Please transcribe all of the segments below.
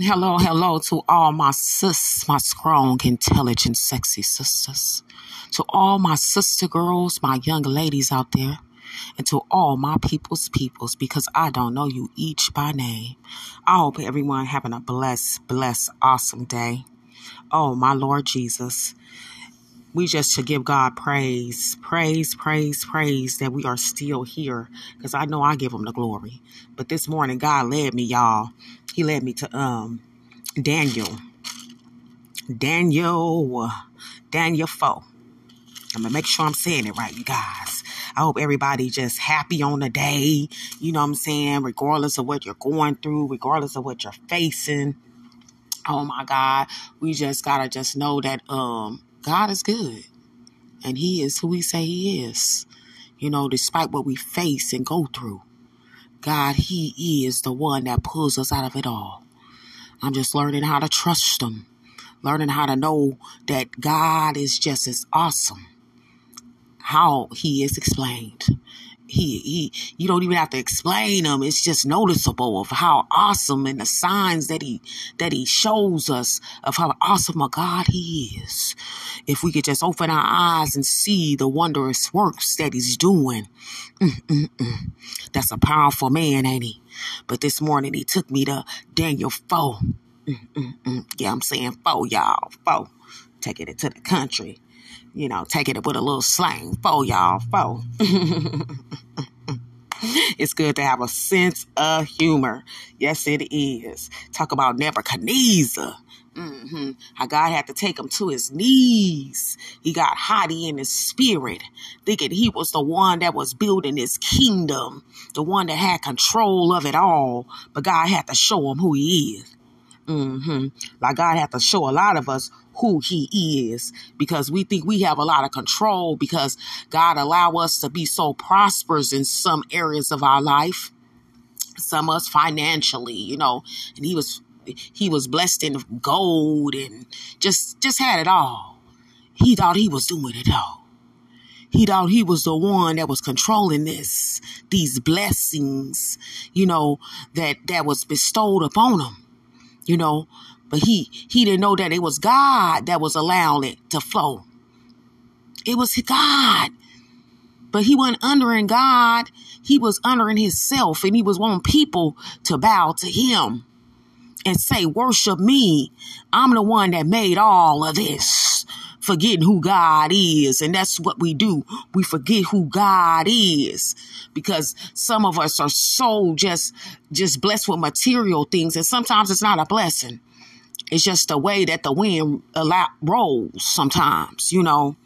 Hello, hello to all my sis, my strong, intelligent, sexy sisters. To all my sister girls, my young ladies out there. And to all my people's peoples, because I don't know you each by name. I hope everyone having a blessed, blessed, awesome day. Oh, my Lord Jesus. We just should give God praise, praise, praise, praise that we are still here. Because I know I give him the glory. But this morning, God led me, y'all he led me to um Daniel. Daniel Daniel 4. I'm gonna make sure I'm saying it right, you guys. I hope everybody just happy on the day. You know what I'm saying? Regardless of what you're going through, regardless of what you're facing. Oh my God. We just gotta just know that um God is good. And He is who He say He is. You know, despite what we face and go through. God, He is the one that pulls us out of it all. I'm just learning how to trust Him, learning how to know that God is just as awesome how He is explained he he you don't even have to explain him. It's just noticeable of how awesome and the signs that he that he shows us of how awesome a god he is. If we could just open our eyes and see the wondrous works that he's doing. Mm-mm-mm. that's a powerful man ain't he? But this morning he took me to daniel 4 Mm-mm-mm. yeah i'm saying 4 y'all. 4 taking it to the country you know, take it with a little slang. Fo, y'all. Fo. it's good to have a sense of humor. Yes, it is. Talk about Nebuchadnezzar. Mm-hmm. How God had to take him to his knees. He got haughty in his spirit, thinking he was the one that was building his kingdom, the one that had control of it all. But God had to show him who he is. Mm-hmm. Like God had to show a lot of us who he is because we think we have a lot of control because God allow us to be so prosperous in some areas of our life. Some us financially, you know, and he was he was blessed in gold and just just had it all. He thought he was doing it all. He thought he was the one that was controlling this, these blessings, you know, that that was bestowed upon him you know, but he he didn't know that it was God that was allowing it to flow. It was God. But he wasn't honoring God. He was honoring himself and he was wanting people to bow to him and say, worship me. I'm the one that made all of this. Forgetting who God is. And that's what we do. We forget who God is because some of us are so just, just blessed with material things. And sometimes it's not a blessing. It's just the way that the wind allow, rolls sometimes, you know.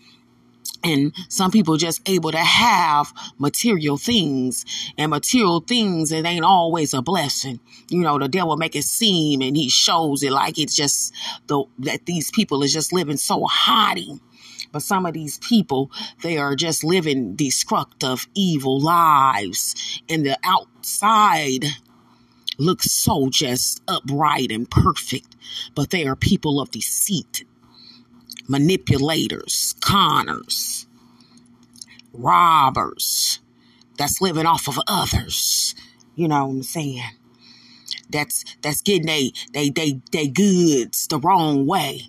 And some people just able to have material things and material things. It ain't always a blessing. You know, the devil make it seem and he shows it like it's just the, that these people is just living so haughty. But some of these people, they are just living destructive, evil lives. And the outside looks so just upright and perfect. But they are people of deceit manipulators, conners, robbers that's living off of others. You know what I'm saying? That's that's getting they they they they goods the wrong way.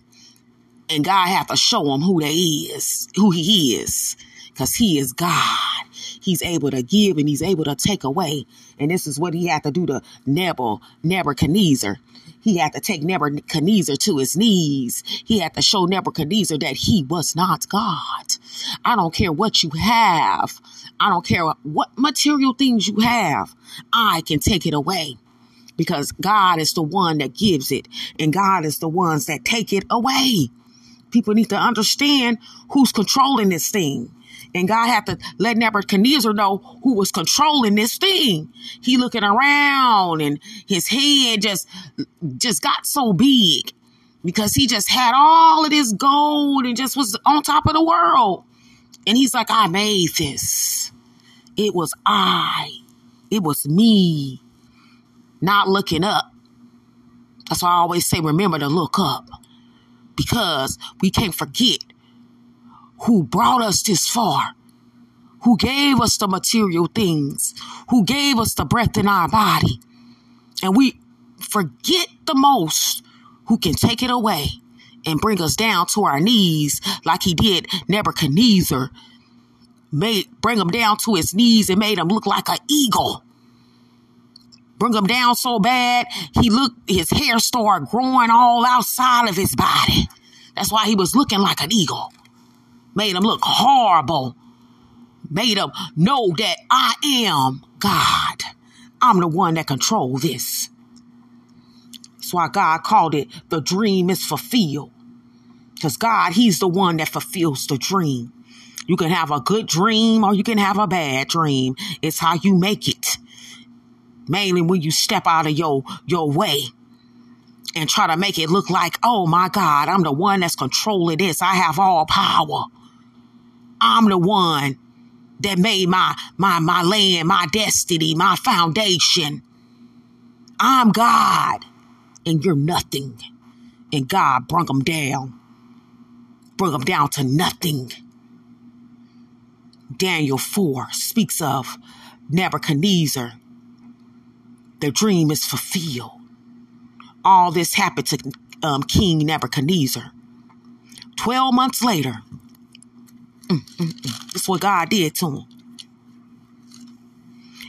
And God have to show them who they is, who he is. Because he is God. He's able to give and he's able to take away. And this is what he had to do to Nebuchadnezzar. He had to take Nebuchadnezzar to his knees. He had to show Nebuchadnezzar that he was not God. I don't care what you have. I don't care what material things you have. I can take it away because God is the one that gives it and God is the ones that take it away. People need to understand who's controlling this thing. And God had to let Nebuchadnezzar know who was controlling this thing. He looking around and his head just, just got so big because he just had all of this gold and just was on top of the world. And he's like, I made this. It was I. It was me. Not looking up. That's why I always say, remember to look up. Because we can't forget who brought us this far, who gave us the material things, who gave us the breath in our body. And we forget the most who can take it away and bring us down to our knees like he did Nebuchadnezzar. Made, bring him down to his knees and made him look like an eagle. Bring him down so bad, he looked, his hair started growing all outside of his body. That's why he was looking like an eagle. Made them look horrible. Made them know that I am God. I'm the one that control this. That's why God called it the dream is fulfilled. Because God, He's the one that fulfills the dream. You can have a good dream or you can have a bad dream. It's how you make it. Mainly when you step out of your, your way and try to make it look like, oh my God, I'm the one that's controlling this. I have all power. I'm the one that made my my my land, my destiny, my foundation. I'm God, and you're nothing. And God brought them down, brought them down to nothing. Daniel 4 speaks of Nebuchadnezzar. The dream is fulfilled. All this happened to um, King Nebuchadnezzar. Twelve months later, that's what God did to him.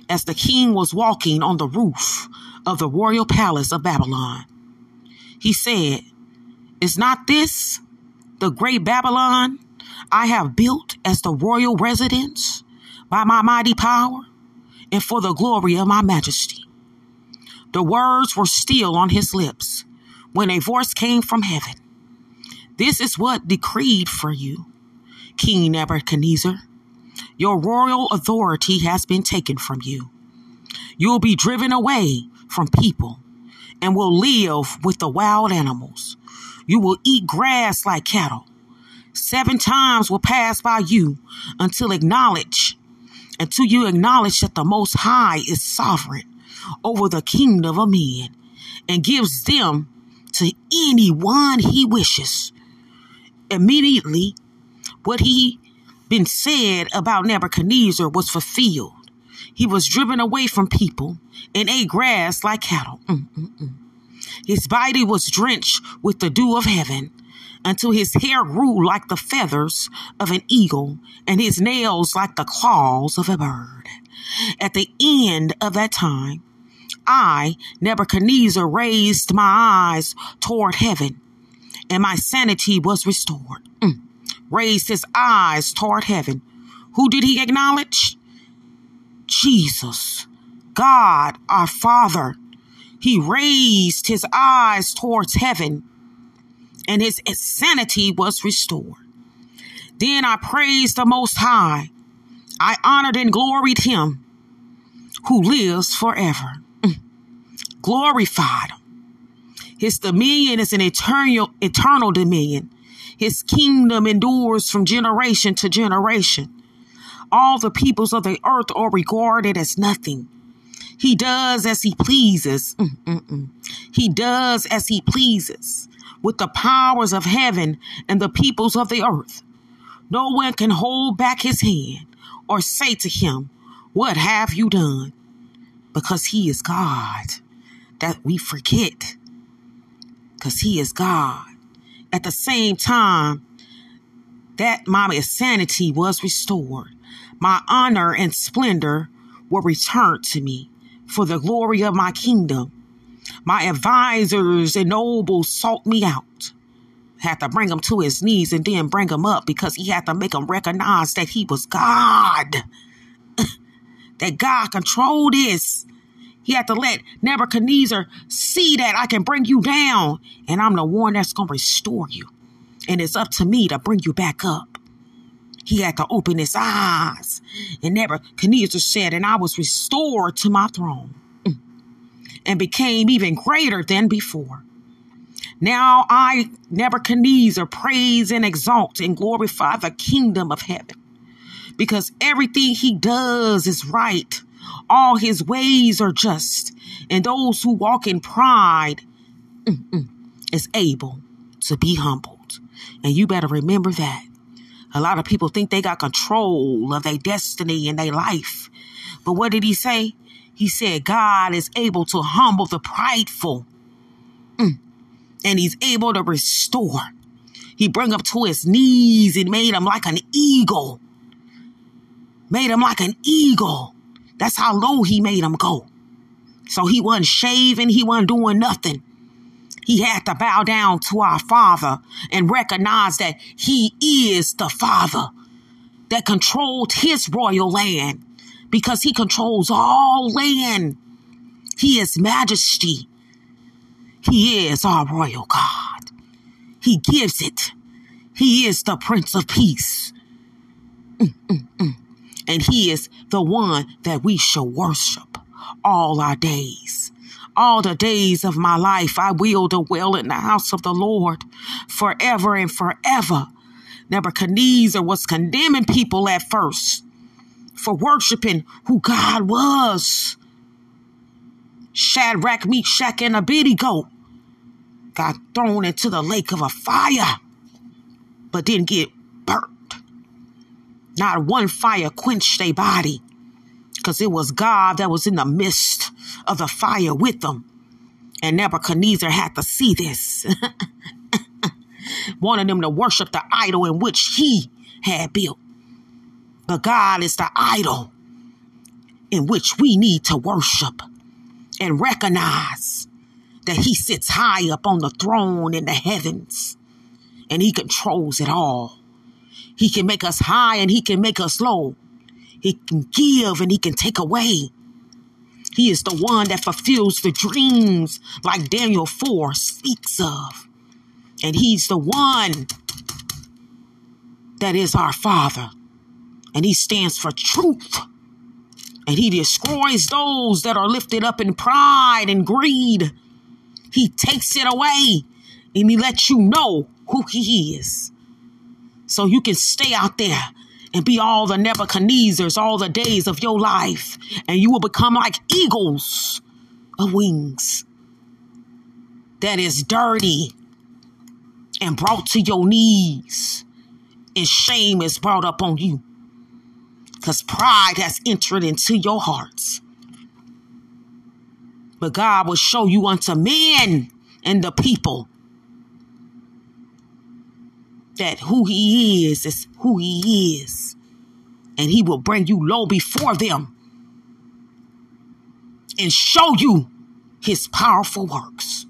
As the king was walking on the roof of the royal palace of Babylon, he said, Is not this the great Babylon I have built as the royal residence by my mighty power and for the glory of my majesty? The words were still on his lips when a voice came from heaven. This is what decreed for you, King Nebuchadnezzar. Your royal authority has been taken from you. You will be driven away from people and will live with the wild animals. You will eat grass like cattle. Seven times will pass by you until acknowledge, until you acknowledge that the Most High is sovereign over the kingdom of men and gives them to anyone he wishes. Immediately, what he been said about Nebuchadnezzar was fulfilled. He was driven away from people and ate grass like cattle. Mm-mm-mm. His body was drenched with the dew of heaven until his hair grew like the feathers of an eagle and his nails like the claws of a bird. At the end of that time, I, Nebuchadnezzar, raised my eyes toward heaven, and my sanity was restored. Mm. Raised his eyes toward heaven. Who did he acknowledge? Jesus, God, our Father. He raised his eyes towards heaven, and his sanity was restored. Then I praised the Most High. I honored and gloried him who lives forever mm. glorified him. His dominion is an eternal, eternal dominion. His kingdom endures from generation to generation. All the peoples of the earth are regarded as nothing. He does as he pleases. Mm-mm-mm. He does as he pleases with the powers of heaven and the peoples of the earth. No one can hold back his hand or say to him, What have you done? Because he is God that we forget because he is God. At the same time, that my sanity was restored. My honor and splendor were returned to me for the glory of my kingdom. My advisors and nobles sought me out. Had to bring him to his knees and then bring him up because he had to make him recognize that he was God. that God controlled this. He had to let Nebuchadnezzar see that I can bring you down and I'm the one that's going to restore you. And it's up to me to bring you back up. He had to open his eyes. And Nebuchadnezzar said, and I was restored to my throne and became even greater than before. Now I, Nebuchadnezzar, praise and exalt and glorify the kingdom of heaven because everything he does is right all his ways are just, and those who walk in pride is able to be humbled. And you better remember that. A lot of people think they got control of their destiny and their life. But what did he say? He said, God is able to humble the prideful. Mm. And he's able to restore. He bring up to his knees and made him like an eagle. Made him like an eagle. That's how low he made him go. So he wasn't shaving, he wasn't doing nothing. He had to bow down to our Father and recognize that he is the Father that controlled his royal land because he controls all land. He is majesty. He is our royal God. He gives it. He is the Prince of Peace. Mm, mm, mm. And he is the one that we shall worship all our days. All the days of my life I will dwell in the house of the Lord forever and forever. Nebuchadnezzar was condemning people at first for worshiping who God was. Shadrach, Meshach, and Abednego got thrown into the lake of a fire, but didn't get. Not one fire quenched their body because it was God that was in the midst of the fire with them. And Nebuchadnezzar had to see this. Wanted them to worship the idol in which he had built. But God is the idol in which we need to worship and recognize that he sits high up on the throne in the heavens and he controls it all. He can make us high and he can make us low. He can give and he can take away. He is the one that fulfills the dreams like Daniel 4 speaks of. And he's the one that is our Father. And he stands for truth. And he destroys those that are lifted up in pride and greed. He takes it away and he lets you know who he is. So you can stay out there and be all the Nebuchadnezzars all the days of your life, and you will become like eagles of wings. That is dirty and brought to your knees, and shame is brought up on you because pride has entered into your hearts. But God will show you unto men and the people that who he is is who he is. And he will bring you low before them and show you his powerful works.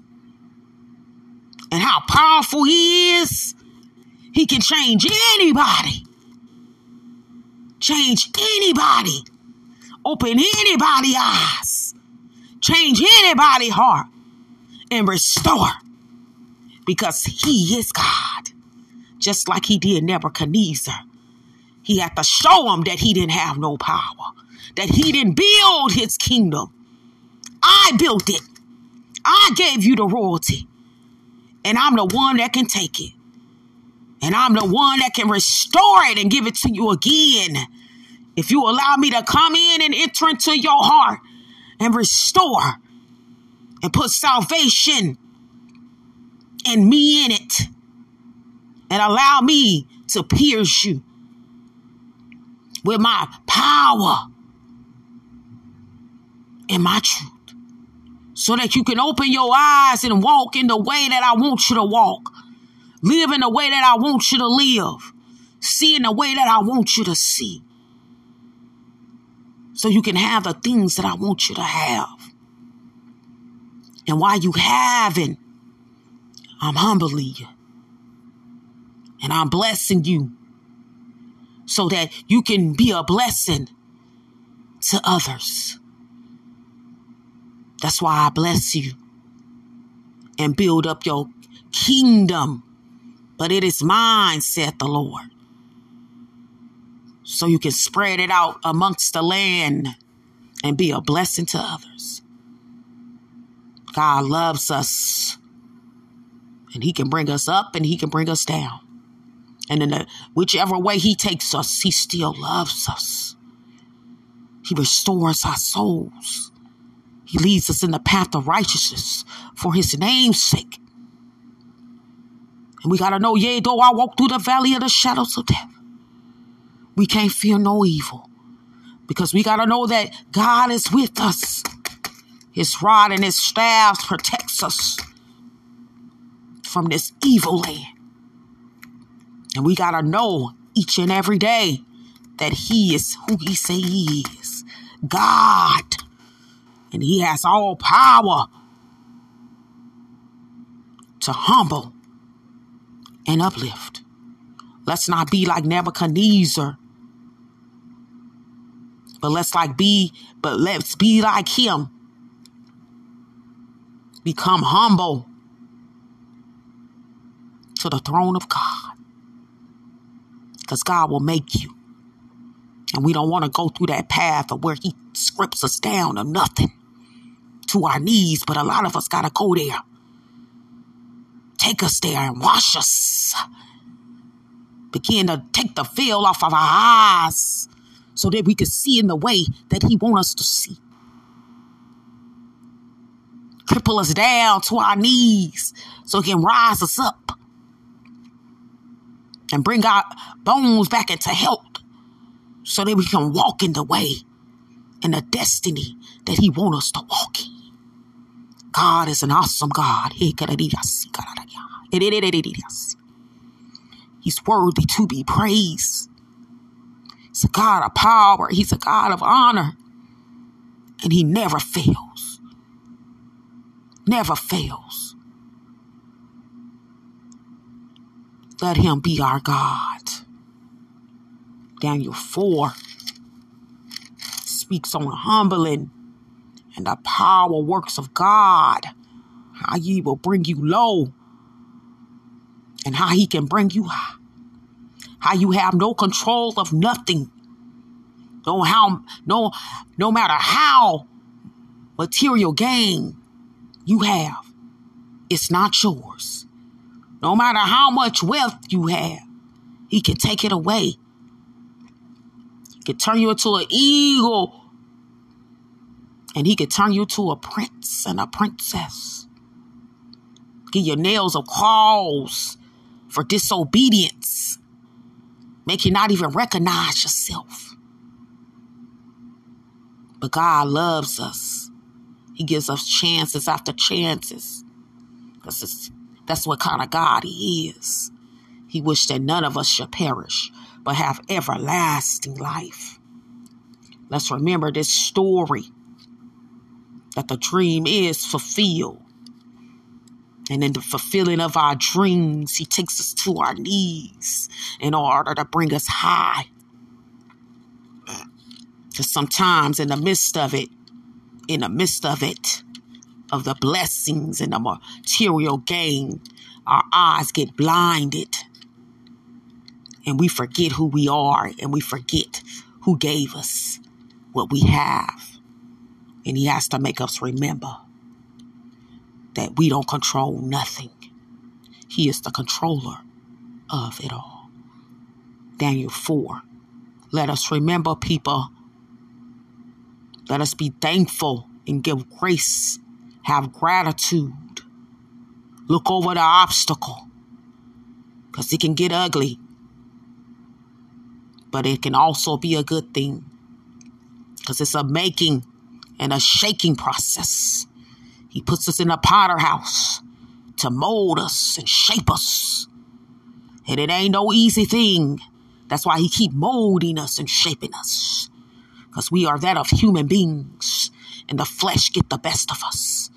And how powerful he is, he can change anybody. Change anybody. Open anybody eyes. Change anybody heart and restore because he is God just like he did Nebuchadnezzar. He had to show him that he didn't have no power, that he didn't build his kingdom. I built it. I gave you the royalty. And I'm the one that can take it. And I'm the one that can restore it and give it to you again. If you allow me to come in and enter into your heart and restore and put salvation and me in it and allow me to pierce you with my power and my truth so that you can open your eyes and walk in the way that I want you to walk, live in the way that I want you to live, see in the way that I want you to see, so you can have the things that I want you to have. And while you having, I'm humbling you. And I'm blessing you so that you can be a blessing to others. That's why I bless you and build up your kingdom. But it is mine, saith the Lord. So you can spread it out amongst the land and be a blessing to others. God loves us. And he can bring us up and he can bring us down. And in whichever way he takes us, he still loves us. He restores our souls. He leads us in the path of righteousness for his name's sake. And we got to know, yea, though I walk through the valley of the shadows of death, we can't fear no evil Because we got to know that God is with us. His rod and his staff protects us from this evil land. And we got to know each and every day that he is who he say he is. God. And he has all power to humble and uplift. Let's not be like Nebuchadnezzar. But let's like be, but let's be like him become humble to the throne of God. Because God will make you. And we don't want to go through that path of where He scripts us down to nothing, to our knees. But a lot of us got to go there. Take us there and wash us. Begin to take the veil off of our eyes so that we can see in the way that He wants us to see cripple us down to our knees so he can rise us up and bring our bones back into health so that we can walk in the way and the destiny that he wants us to walk in. God is an awesome God. He's worthy to be praised. He's a God of power. He's a God of honor. And he never fails never fails. Let him be our God. Daniel 4 speaks on humbling and the power works of God. How he will bring you low and how he can bring you high. How you have no control of nothing. No how no no matter how material gain you have, it's not yours. No matter how much wealth you have, he can take it away. He can turn you into an eagle. And he can turn you to a prince and a princess. Give your nails a claws for disobedience. Make you not even recognize yourself. But God loves us. He gives us chances after chances. Because that's what kind of God He is. He wished that none of us should perish, but have everlasting life. Let's remember this story that the dream is fulfilled. And in the fulfilling of our dreams, He takes us to our knees in order to bring us high. Because sometimes in the midst of it, in the midst of it, of the blessings and the material gain, our eyes get blinded and we forget who we are and we forget who gave us what we have. And He has to make us remember that we don't control nothing, He is the controller of it all. Daniel 4. Let us remember, people, let us be thankful and give grace, have gratitude. Look over the obstacle because it can get ugly, but it can also be a good thing because it's a making and a shaking process. He puts us in a potter house to mold us and shape us. And it ain't no easy thing. That's why he keep molding us and shaping us because we are that of human beings and the flesh get the best of us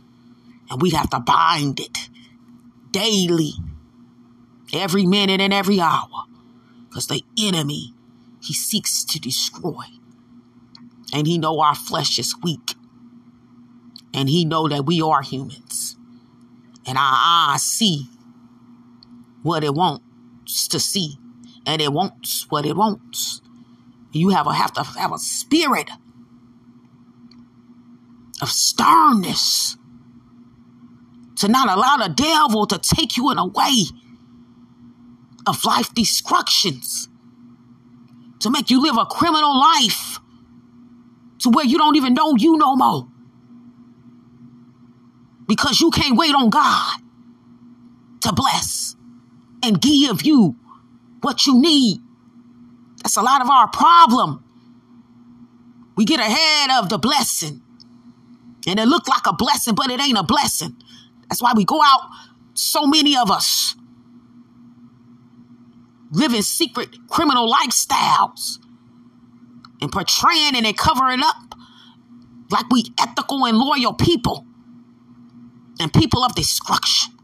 and we have to bind it daily every minute and every hour. Because the enemy he seeks to destroy. And he know our flesh is weak. And he know that we are humans. And our eyes see what it wants to see. And it wants what it wants. You have, a, have to have a spirit of sternness to not allow the devil to take you in a way of life destructions, to make you live a criminal life to where you don't even know you no more because you can't wait on God to bless and give you what you need that's a lot of our problem. We get ahead of the blessing. And it looked like a blessing, but it ain't a blessing. That's why we go out, so many of us, living secret criminal lifestyles and portraying and covering up like we ethical and loyal people and people of destruction.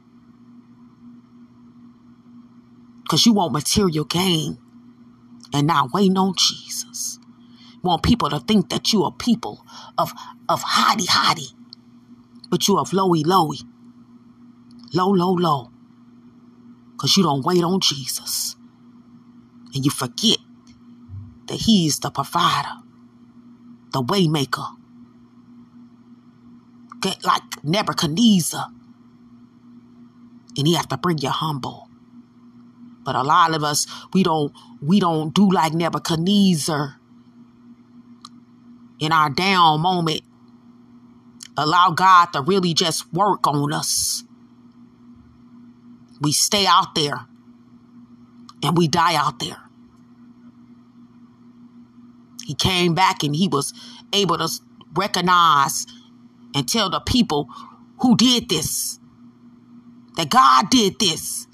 Because you want material gain and not waiting on Jesus. You want people to think that you are people of, of hotty hotty, but you of lowy lowy. Low, low, low. Because you don't wait on Jesus. And you forget that He is the provider, the waymaker. Get like Nebuchadnezzar. And he have to bring you humble. But a lot of us, we don't, we don't do like Nebuchadnezzar in our down moment. Allow God to really just work on us. We stay out there and we die out there. He came back and he was able to recognize and tell the people who did this that God did this.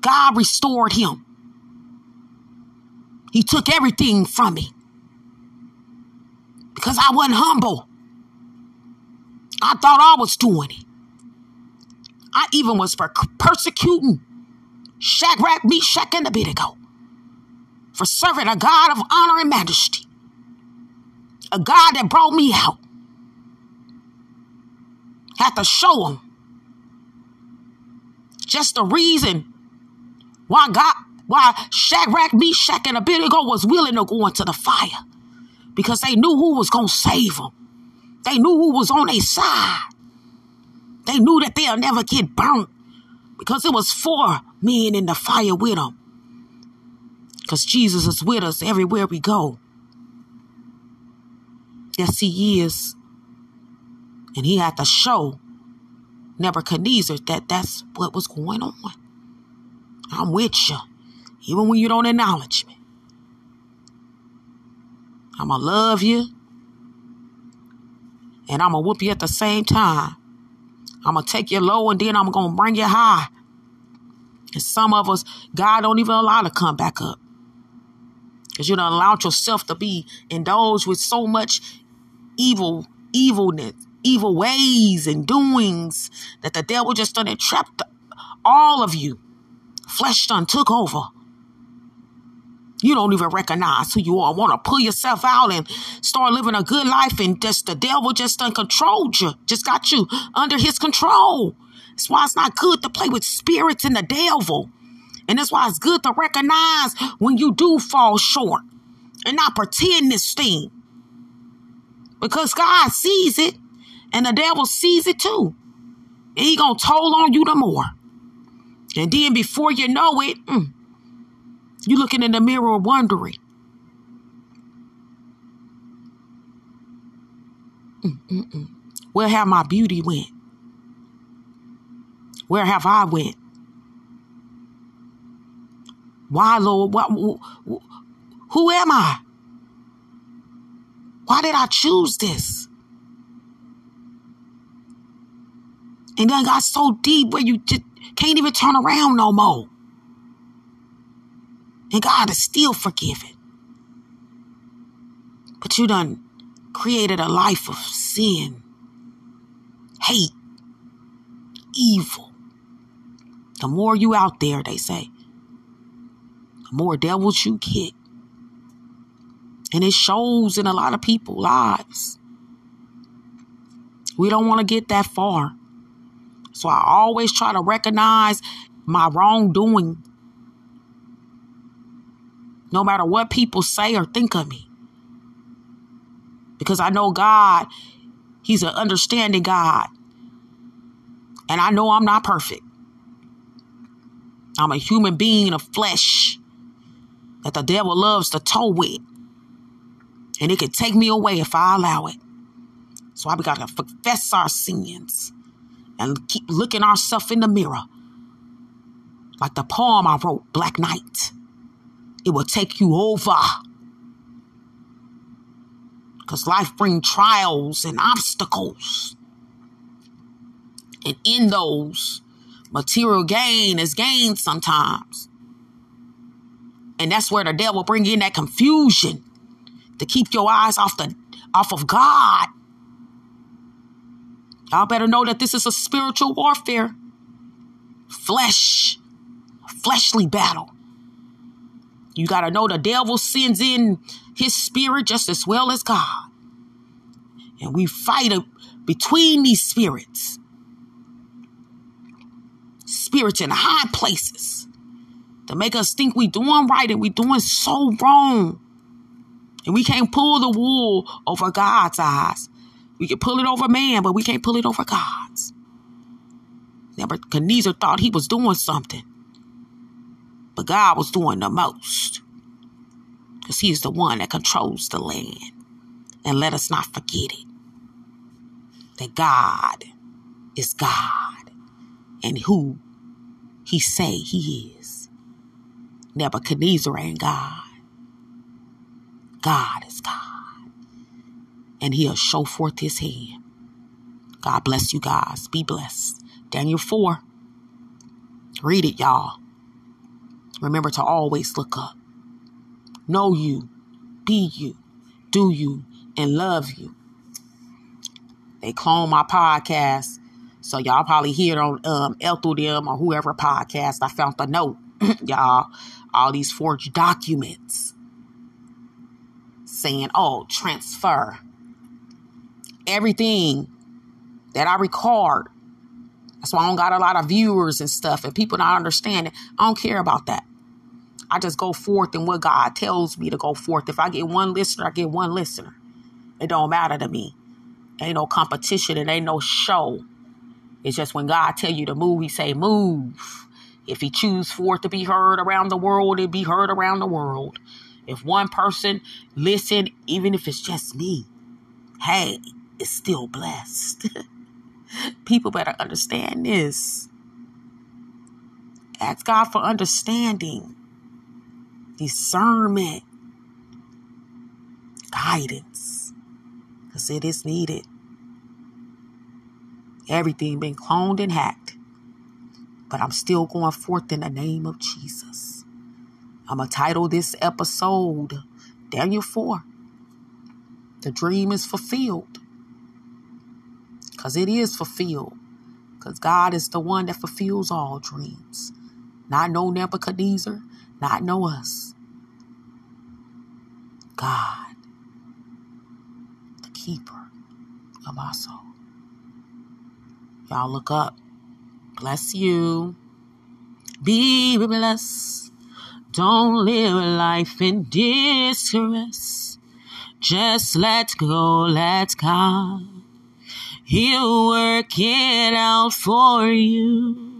God restored him. He took everything from me because I wasn't humble. I thought I was doing it. I even was persecuting Shadrach, Meshach, and Abednego for serving a God of honor and majesty, a God that brought me out. Had to show them just the reason why God, why Shadrach, Meshach, and Abednego was willing to go into the fire because they knew who was going to save them. They knew who was on their side. They knew that they'll never get burnt because it was four men in the fire with them. Because Jesus is with us everywhere we go. Yes, he is. And he had to show Nebuchadnezzar that that's what was going on. I'm with you, even when you don't acknowledge me. I'm going to love you, and I'm going to whoop you at the same time. I'm going to take you low and then I'm going to bring you high. And some of us, God don't even allow to come back up. Because you don't allow yourself to be indulged with so much evil, evilness, evil ways and doings that the devil just done entrapped all of you. Flesh done took over. You don't even recognize who you are. Want to pull yourself out and start living a good life, and just the devil just uncontrolled you, just got you under his control. That's why it's not good to play with spirits and the devil. And that's why it's good to recognize when you do fall short and not pretend this thing. Because God sees it and the devil sees it too. And he gonna toll on you the more. And then before you know it, mm, you looking in the mirror wondering. Mm-mm-mm. Where have my beauty went? Where have I went? Why, Lord? What, who am I? Why did I choose this? And then got so deep where you just can't even turn around no more. And God is still forgiving. But you done created a life of sin, hate, evil. The more you out there, they say, the more devils you get. And it shows in a lot of people's lives. We don't want to get that far. So I always try to recognize my wrongdoing no matter what people say or think of me. Because I know God, He's an understanding God. And I know I'm not perfect. I'm a human being of flesh that the devil loves to tow with. And it can take me away if I allow it. So I got to confess our sins and keep looking ourselves in the mirror. Like the poem I wrote, Black Night. It will take you over. Because life brings trials and obstacles. And in those, material gain is gained sometimes. And that's where the devil bring in that confusion to keep your eyes off the off of God. Y'all better know that this is a spiritual warfare. Flesh, fleshly battle. You got to know the devil sends in his spirit just as well as God. And we fight between these spirits. Spirits in high places to make us think we're doing right and we're doing so wrong. And we can't pull the wool over God's eyes. We can pull it over man, but we can't pull it over God's. Nebuchadnezzar thought he was doing something. But God was doing the most. Because He's the one that controls the land. And let us not forget it. That God is God. And who He say He is. Nebuchadnezzar ain't God. God is God. And He'll show forth His hand. God bless you guys. Be blessed. Daniel 4. Read it, y'all. Remember to always look up. Know you, be you, do you, and love you. They clone my podcast. So y'all probably hear it on um through them or whoever podcast. I found the note. y'all, all these forged documents saying, oh, transfer. Everything that I record. That's why I don't got a lot of viewers and stuff and people not understanding. I don't care about that. I just go forth in what God tells me to go forth. If I get one listener, I get one listener. It don't matter to me. Ain't no competition. It ain't no show. It's just when God tell you to move, he say move. If he choose for it to be heard around the world, it be heard around the world. If one person listen, even if it's just me, hey, it's still blessed. People better understand this. Ask God for understanding discernment, guidance, because it is needed. Everything been cloned and hacked, but I'm still going forth in the name of Jesus. I'm going to title this episode Daniel 4. The dream is fulfilled. Because it is fulfilled. Because God is the one that fulfills all dreams. Not no Nebuchadnezzar, not know us. God, the keeper of our soul. Y'all look up. Bless you. Be blessed. Don't live a life in distress. Just let go, let God. He'll work it out for you.